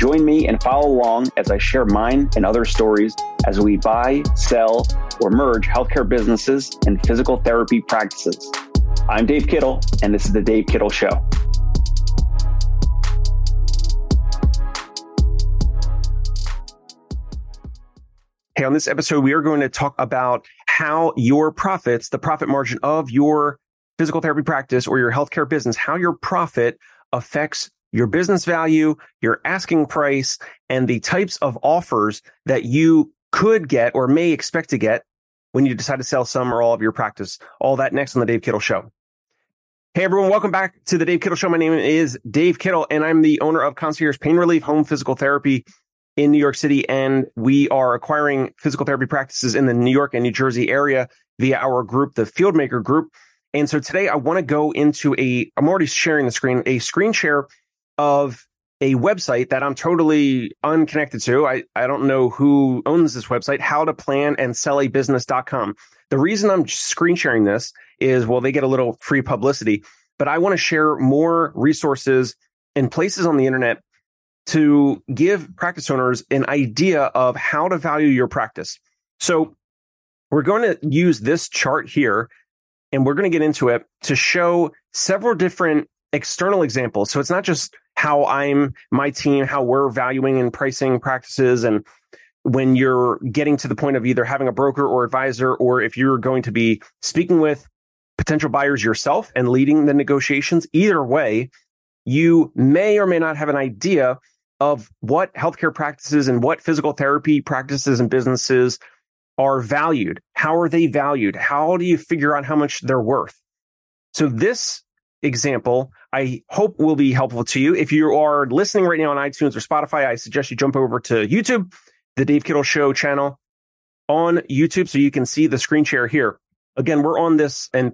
Join me and follow along as I share mine and other stories as we buy, sell, or merge healthcare businesses and physical therapy practices. I'm Dave Kittle, and this is The Dave Kittle Show. Hey, on this episode, we are going to talk about how your profits, the profit margin of your physical therapy practice or your healthcare business, how your profit affects your business value, your asking price, and the types of offers that you could get or may expect to get when you decide to sell some or all of your practice. All that next on the Dave Kittle Show. Hey everyone, welcome back to the Dave Kittle Show. My name is Dave Kittle, and I'm the owner of Concierge Pain Relief Home Physical Therapy in New York City. And we are acquiring physical therapy practices in the New York and New Jersey area via our group, the Fieldmaker Group. And so today I want to go into a, I'm already sharing the screen, a screen share of a website that I'm totally unconnected to. I, I don't know who owns this website, how to plan and sell a business.com. The reason I'm screen sharing this is, well, they get a little free publicity, but I want to share more resources and places on the internet to give practice owners an idea of how to value your practice. So we're going to use this chart here and we're going to get into it to show several different external examples. So it's not just how I'm my team, how we're valuing and pricing practices. And when you're getting to the point of either having a broker or advisor, or if you're going to be speaking with potential buyers yourself and leading the negotiations, either way, you may or may not have an idea of what healthcare practices and what physical therapy practices and businesses are valued. How are they valued? How do you figure out how much they're worth? So this example, I hope will be helpful to you. If you are listening right now on iTunes or Spotify, I suggest you jump over to YouTube, the Dave Kittle Show channel on YouTube, so you can see the screen share here. Again, we're on this and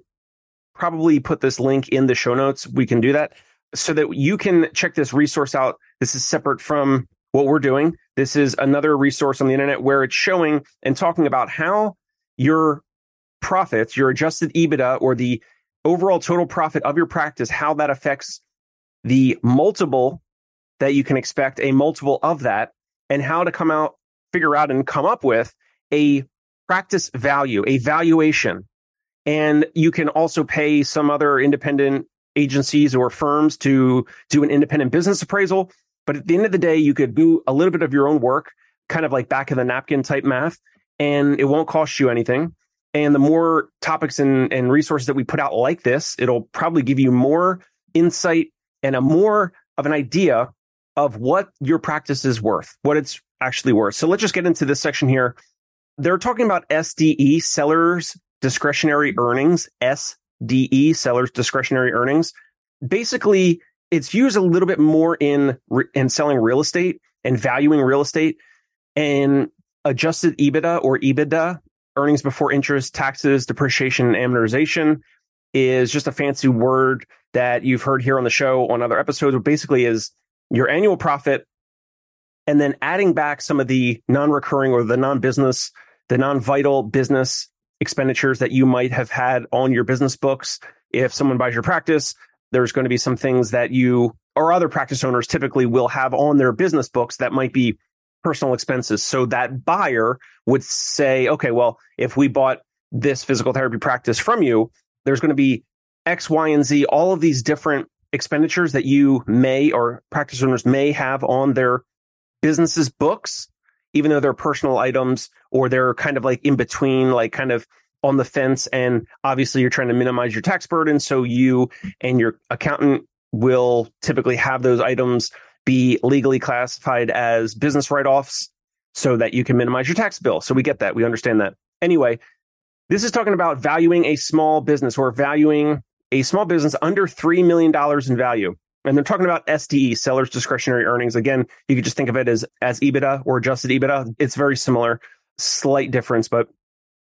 probably put this link in the show notes. We can do that so that you can check this resource out. This is separate from what we're doing. This is another resource on the internet where it's showing and talking about how your profits, your adjusted EBITDA or the overall total profit of your practice, how that affects the multiple that you can expect, a multiple of that, and how to come out, figure out, and come up with a practice value, a valuation. And you can also pay some other independent agencies or firms to do an independent business appraisal. But at the end of the day, you could do a little bit of your own work, kind of like back of the napkin type math, and it won't cost you anything. And the more topics and, and resources that we put out like this, it'll probably give you more insight and a more of an idea of what your practice is worth, what it's actually worth. So let's just get into this section here. They're talking about SDE, sellers discretionary earnings, SDE, sellers discretionary earnings. Basically, it's used a little bit more in in selling real estate and valuing real estate and adjusted EBITDA or EBITDA earnings before interest, taxes, depreciation, and amortization is just a fancy word that you've heard here on the show on other episodes. But basically, is your annual profit, and then adding back some of the non-recurring or the non-business, the non-vital business expenditures that you might have had on your business books. If someone buys your practice, there's going to be some things that you or other practice owners typically will have on their business books that might be personal expenses. So that buyer would say, okay, well, if we bought this physical therapy practice from you, there's going to be X, Y, and Z, all of these different expenditures that you may or practice owners may have on their businesses books, even though they're personal items or they're kind of like in between, like kind of on the fence. And obviously, you're trying to minimize your tax burden. So you and your accountant will typically have those items be legally classified as business write offs so that you can minimize your tax bill. So we get that. We understand that. Anyway, this is talking about valuing a small business or valuing a small business under $3 million in value. And they're talking about SDE, seller's discretionary earnings. Again, you could just think of it as, as EBITDA or adjusted EBITDA. It's very similar, slight difference, but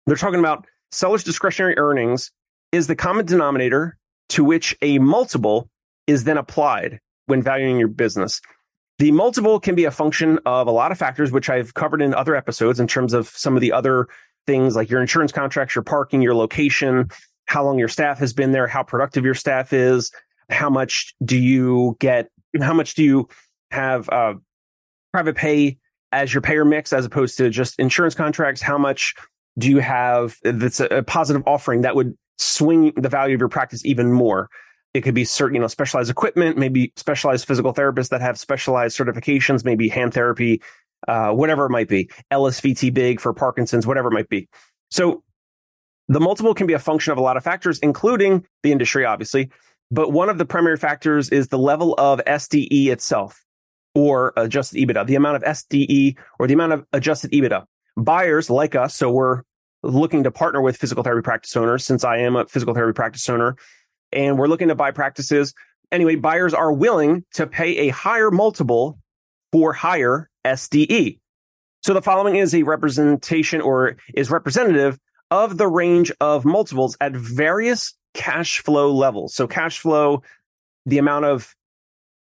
they're talking about seller's discretionary earnings is the common denominator to which a multiple is then applied when valuing your business. The multiple can be a function of a lot of factors, which I've covered in other episodes in terms of some of the other things like your insurance contracts, your parking, your location, how long your staff has been there, how productive your staff is, how much do you get, how much do you have uh, private pay as your payer mix as opposed to just insurance contracts? How much do you have that's a positive offering that would swing the value of your practice even more? It could be certain, you know, specialized equipment, maybe specialized physical therapists that have specialized certifications, maybe hand therapy, uh, whatever it might be, LSVT big for Parkinson's, whatever it might be. So the multiple can be a function of a lot of factors, including the industry, obviously. But one of the primary factors is the level of SDE itself or adjusted EBITDA, the amount of SDE or the amount of adjusted EBITDA. Buyers like us, so we're looking to partner with physical therapy practice owners since I am a physical therapy practice owner and we're looking to buy practices. Anyway, buyers are willing to pay a higher multiple for higher SDE. So the following is a representation or is representative of the range of multiples at various cash flow levels. So cash flow, the amount of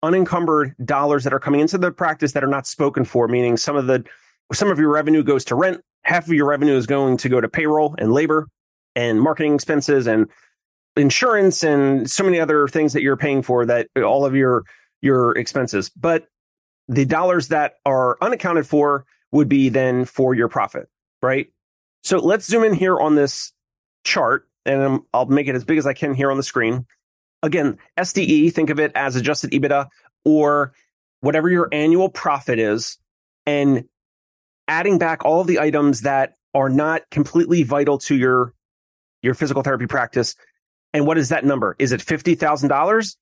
unencumbered dollars that are coming into the practice that are not spoken for, meaning some of the some of your revenue goes to rent, half of your revenue is going to go to payroll and labor and marketing expenses and insurance and so many other things that you're paying for that all of your your expenses. But the dollars that are unaccounted for would be then for your profit, right? So let's zoom in here on this chart and I'll make it as big as I can here on the screen. Again, SDE, think of it as adjusted EBITDA or whatever your annual profit is and adding back all of the items that are not completely vital to your your physical therapy practice. And what is that number? Is it $50,000?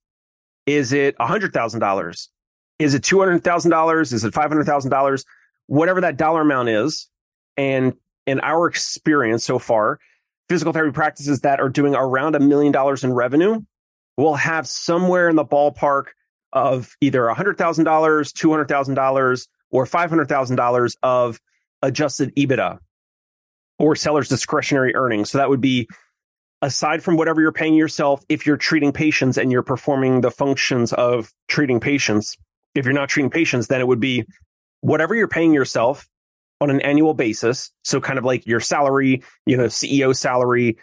Is it $100,000? Is it $200,000? Is it $500,000? Whatever that dollar amount is. And in our experience so far, physical therapy practices that are doing around a million dollars in revenue will have somewhere in the ballpark of either $100,000, $200,000, or $500,000 of adjusted EBITDA or seller's discretionary earnings. So that would be aside from whatever you're paying yourself, if you're treating patients and you're performing the functions of treating patients, if you're not treating patients, then it would be whatever you're paying yourself on an annual basis. So kind of like your salary, you know, CEO salary,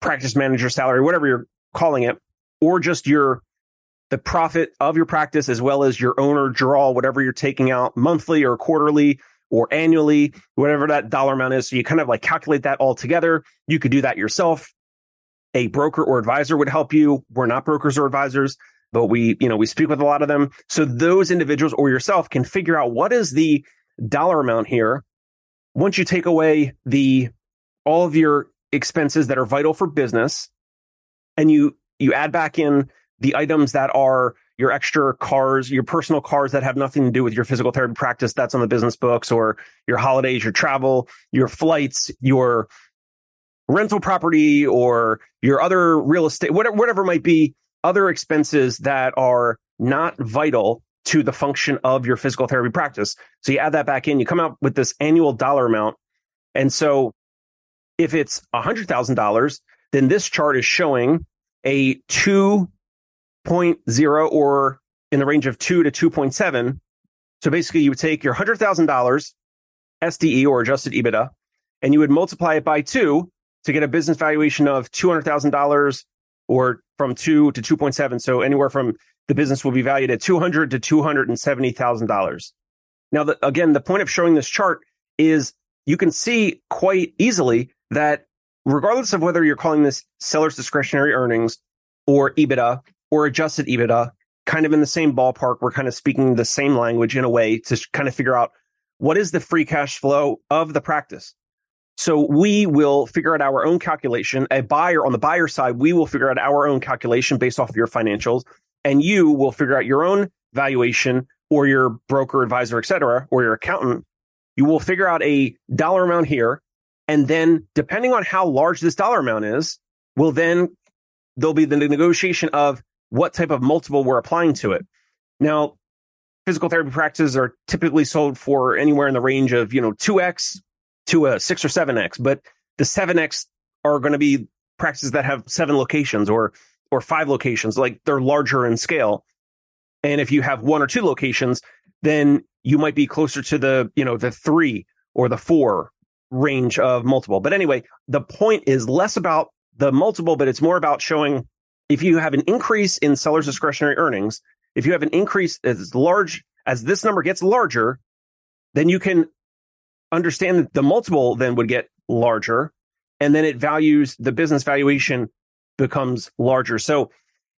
practice manager salary, whatever you're calling it, or just your the profit of your practice as well as your owner draw, whatever you're taking out monthly or quarterly or annually, whatever that dollar amount is. So you kind of like calculate that all together. You could do that yourself. A broker or advisor would help you. We're not brokers or advisors, but we, you know, we speak with a lot of them. So those individuals or yourself can figure out what is the dollar amount here once you take away the all of your expenses that are vital for business and you you add back in the items that are your extra cars, your personal cars that have nothing to do with your physical therapy practice that's on the business books or your holidays, your travel, your flights, your rental property or your other real estate, whatever, whatever might be other expenses that are not vital to the function of your physical therapy practice. So you add that back in, you come out with this annual dollar amount. And so if it's $100,000, then this chart is showing a 2.0 or in the range of 2 to 2.7. So basically, you would take your $100,000 SDE or adjusted EBITDA and you would multiply it by two to get a business valuation of $200,000 or from 2 to 2.7. So anywhere from the business will be valued at 200 to $270,000. Now, the, again, the point of showing this chart is you can see quite easily that regardless of whether you're calling this seller's discretionary earnings or EBITDA or adjusted EBITDA, kind of in the same ballpark, we're kind of speaking the same language in a way to kind of figure out what is the free cash flow of the practice. So we will figure out our own calculation. A buyer on the buyer side, we will figure out our own calculation based off of your financials and you will figure out your own valuation or your broker, advisor, et cetera, or your accountant. You will figure out a dollar amount here. And then depending on how large this dollar amount is, will then there'll be the negotiation of what type of multiple we're applying to it. Now, physical therapy practices are typically sold for anywhere in the range of, you know, 2x to a 6 or 7x, but the 7x are going to be practices that have seven locations or or five locations, like they're larger in scale. And if you have one or two locations, then you might be closer to the, you know, the three or the four range of multiple. But anyway, the point is less about the multiple, but it's more about showing if you have an increase in sellers discretionary earnings, if you have an increase as large as this number gets larger, then you can understand that the multiple then would get larger and then it values the business valuation becomes larger. So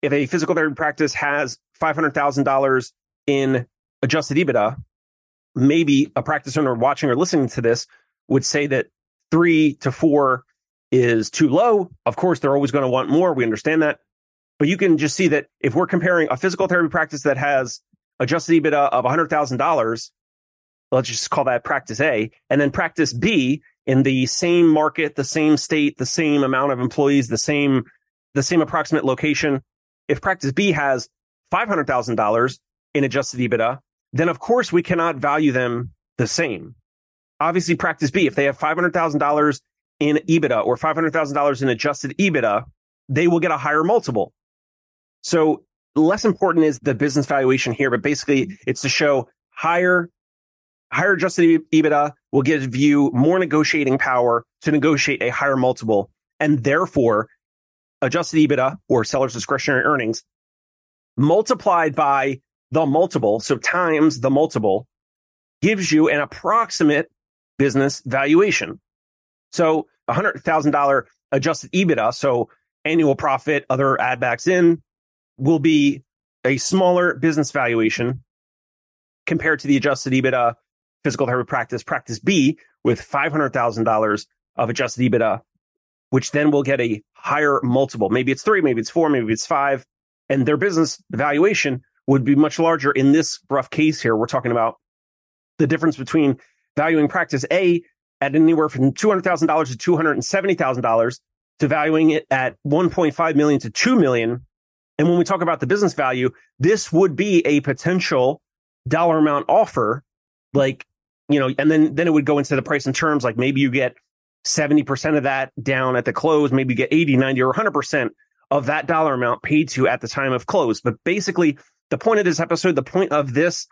if a physical therapy practice has $500,000 in adjusted EBITDA, maybe a practice owner watching or listening to this would say that three to four is too low. Of course, they're always going to want more. We understand that. But you can just see that if we're comparing a physical therapy practice that has adjusted EBITDA of $100,000, let's just call that practice A, and then practice B in the same market, the same state, the same amount of employees, the same the same approximate location. If practice B has $500,000 in adjusted EBITDA, then of course we cannot value them the same. Obviously, practice B, if they have $500,000 in EBITDA or $500,000 in adjusted EBITDA, they will get a higher multiple. So less important is the business valuation here, but basically it's to show higher, higher adjusted EBITDA will give you more negotiating power to negotiate a higher multiple. And therefore adjusted EBITDA or seller's discretionary earnings multiplied by the multiple, so times the multiple, gives you an approximate business valuation. So $100,000 adjusted EBITDA, so annual profit, other add backs in, will be a smaller business valuation compared to the adjusted EBITDA physical therapy practice, practice B, with $500,000 of adjusted EBITDA which then will get a higher multiple. Maybe it's three, maybe it's four, maybe it's five. And their business valuation would be much larger in this rough case here. We're talking about the difference between valuing practice A at anywhere from $200,000 to $270,000 to valuing it at 1.5 million to 2 million. And when we talk about the business value, this would be a potential dollar amount offer. Like, you know, and then, then it would go into the price and terms. Like maybe you get 70% of that down at the close, maybe get 80, 90, or 100% of that dollar amount paid to at the time of close. But basically, the point of this episode, the point of this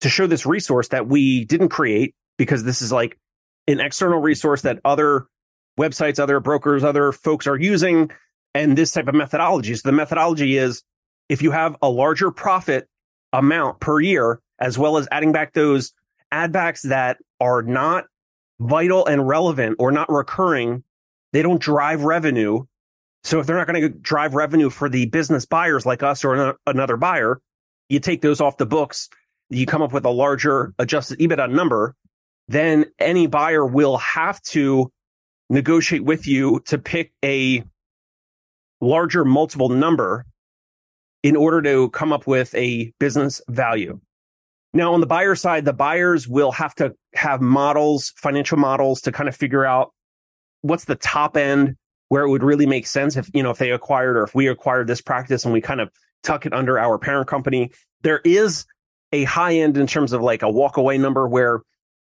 to show this resource that we didn't create because this is like an external resource that other websites, other brokers, other folks are using and this type of methodology. So the methodology is if you have a larger profit amount per year, as well as adding back those add backs that are not vital and relevant or not recurring, they don't drive revenue. So if they're not going to drive revenue for the business buyers like us or another buyer, you take those off the books, you come up with a larger adjusted EBITDA number, then any buyer will have to negotiate with you to pick a larger multiple number in order to come up with a business value. Now, on the buyer side, the buyers will have to have models, financial models to kind of figure out what's the top end where it would really make sense if, you know, if they acquired or if we acquired this practice and we kind of tuck it under our parent company. There is a high end in terms of like a walk away number where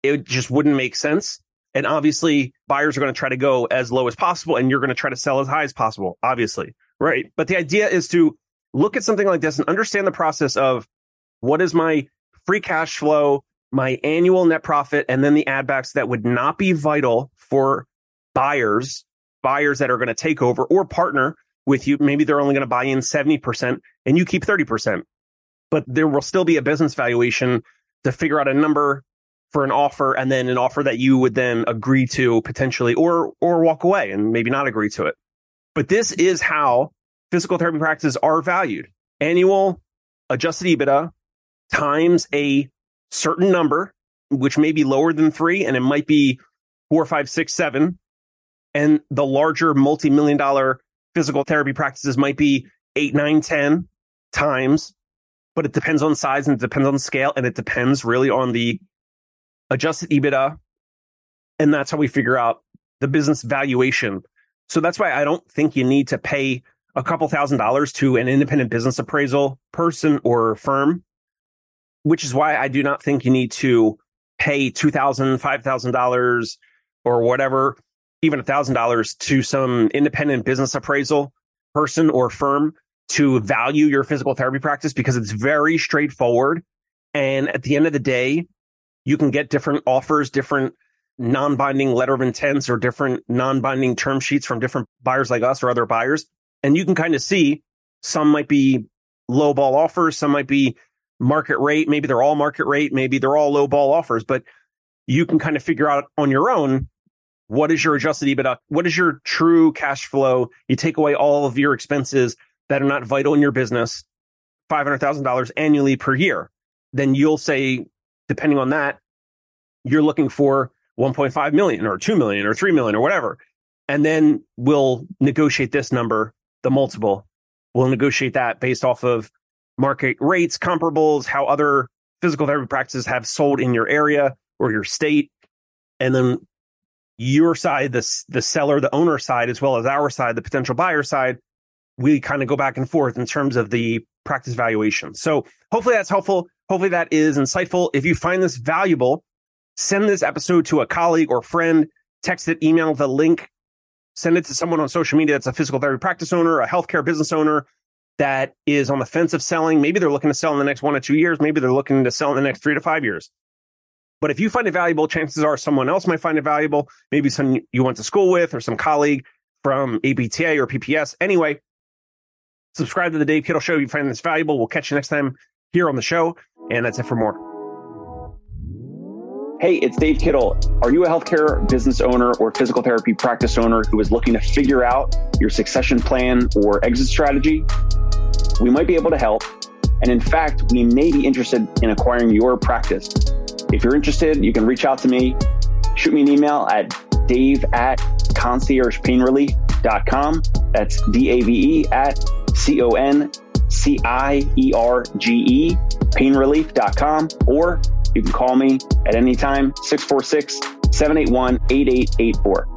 it just wouldn't make sense. And obviously buyers are going to try to go as low as possible and you're going to try to sell as high as possible, obviously. Right. But the idea is to look at something like this and understand the process of what is my free cash flow, my annual net profit, and then the ad backs that would not be vital for buyers, buyers that are going to take over or partner with you. Maybe they're only going to buy in 70% and you keep 30%. But there will still be a business valuation to figure out a number for an offer and then an offer that you would then agree to potentially or or walk away and maybe not agree to it. But this is how physical therapy practices are valued. Annual adjusted EBITDA times a certain number, which may be lower than three, and it might be four, five, six, seven. And the larger multi million dollar physical therapy practices might be eight, nine, 10 times, but it depends on size and it depends on scale and it depends really on the adjusted EBITDA. And that's how we figure out the business valuation. So that's why I don't think you need to pay a couple thousand dollars to an independent business appraisal person or firm which is why I do not think you need to pay $2,000, $5,000 or whatever even $1,000 to some independent business appraisal person or firm to value your physical therapy practice because it's very straightforward. And at the end of the day, you can get different offers, different non binding letter of intents or different non binding term sheets from different buyers like us or other buyers. And you can kind of see some might be low ball offers, some might be market rate. Maybe they're all market rate. Maybe they're all low ball offers, but you can kind of figure out on your own what is your adjusted EBITDA? What is your true cash flow? You take away all of your expenses that are not vital in your business, $500,000 annually per year. Then you'll say, depending on that, you're looking for 1.5 million or 2 million or 3 million or whatever. And then we'll negotiate this number, the multiple. We'll negotiate that based off of market rates, comparables, how other physical therapy practices have sold in your area or your state. And then your side, the, the seller, the owner side, as well as our side, the potential buyer side, we kind of go back and forth in terms of the practice valuation. So hopefully that's helpful. Hopefully that is insightful. If you find this valuable, send this episode to a colleague or friend, text it, email the link, send it to someone on social media that's a physical therapy practice owner, a healthcare business owner that is on the fence of selling. Maybe they're looking to sell in the next one or two years. Maybe they're looking to sell in the next three to five years. But if you find it valuable, chances are someone else might find it valuable. Maybe some you went to school with or some colleague from APTA or PPS. Anyway, subscribe to the Dave Kittle Show. If you find this valuable, we'll catch you next time here on the show. And that's it for more. Hey, it's Dave Kittle. Are you a healthcare business owner or physical therapy practice owner who is looking to figure out your succession plan or exit strategy? We might be able to help. And in fact, we may be interested in acquiring your practice. If you're interested, you can reach out to me. Shoot me an email at dave at conciergepainrelief.com. That's D A V E at C O N C I E R G E, painrelief.com. Or you can call me at any time, 646 781 8884.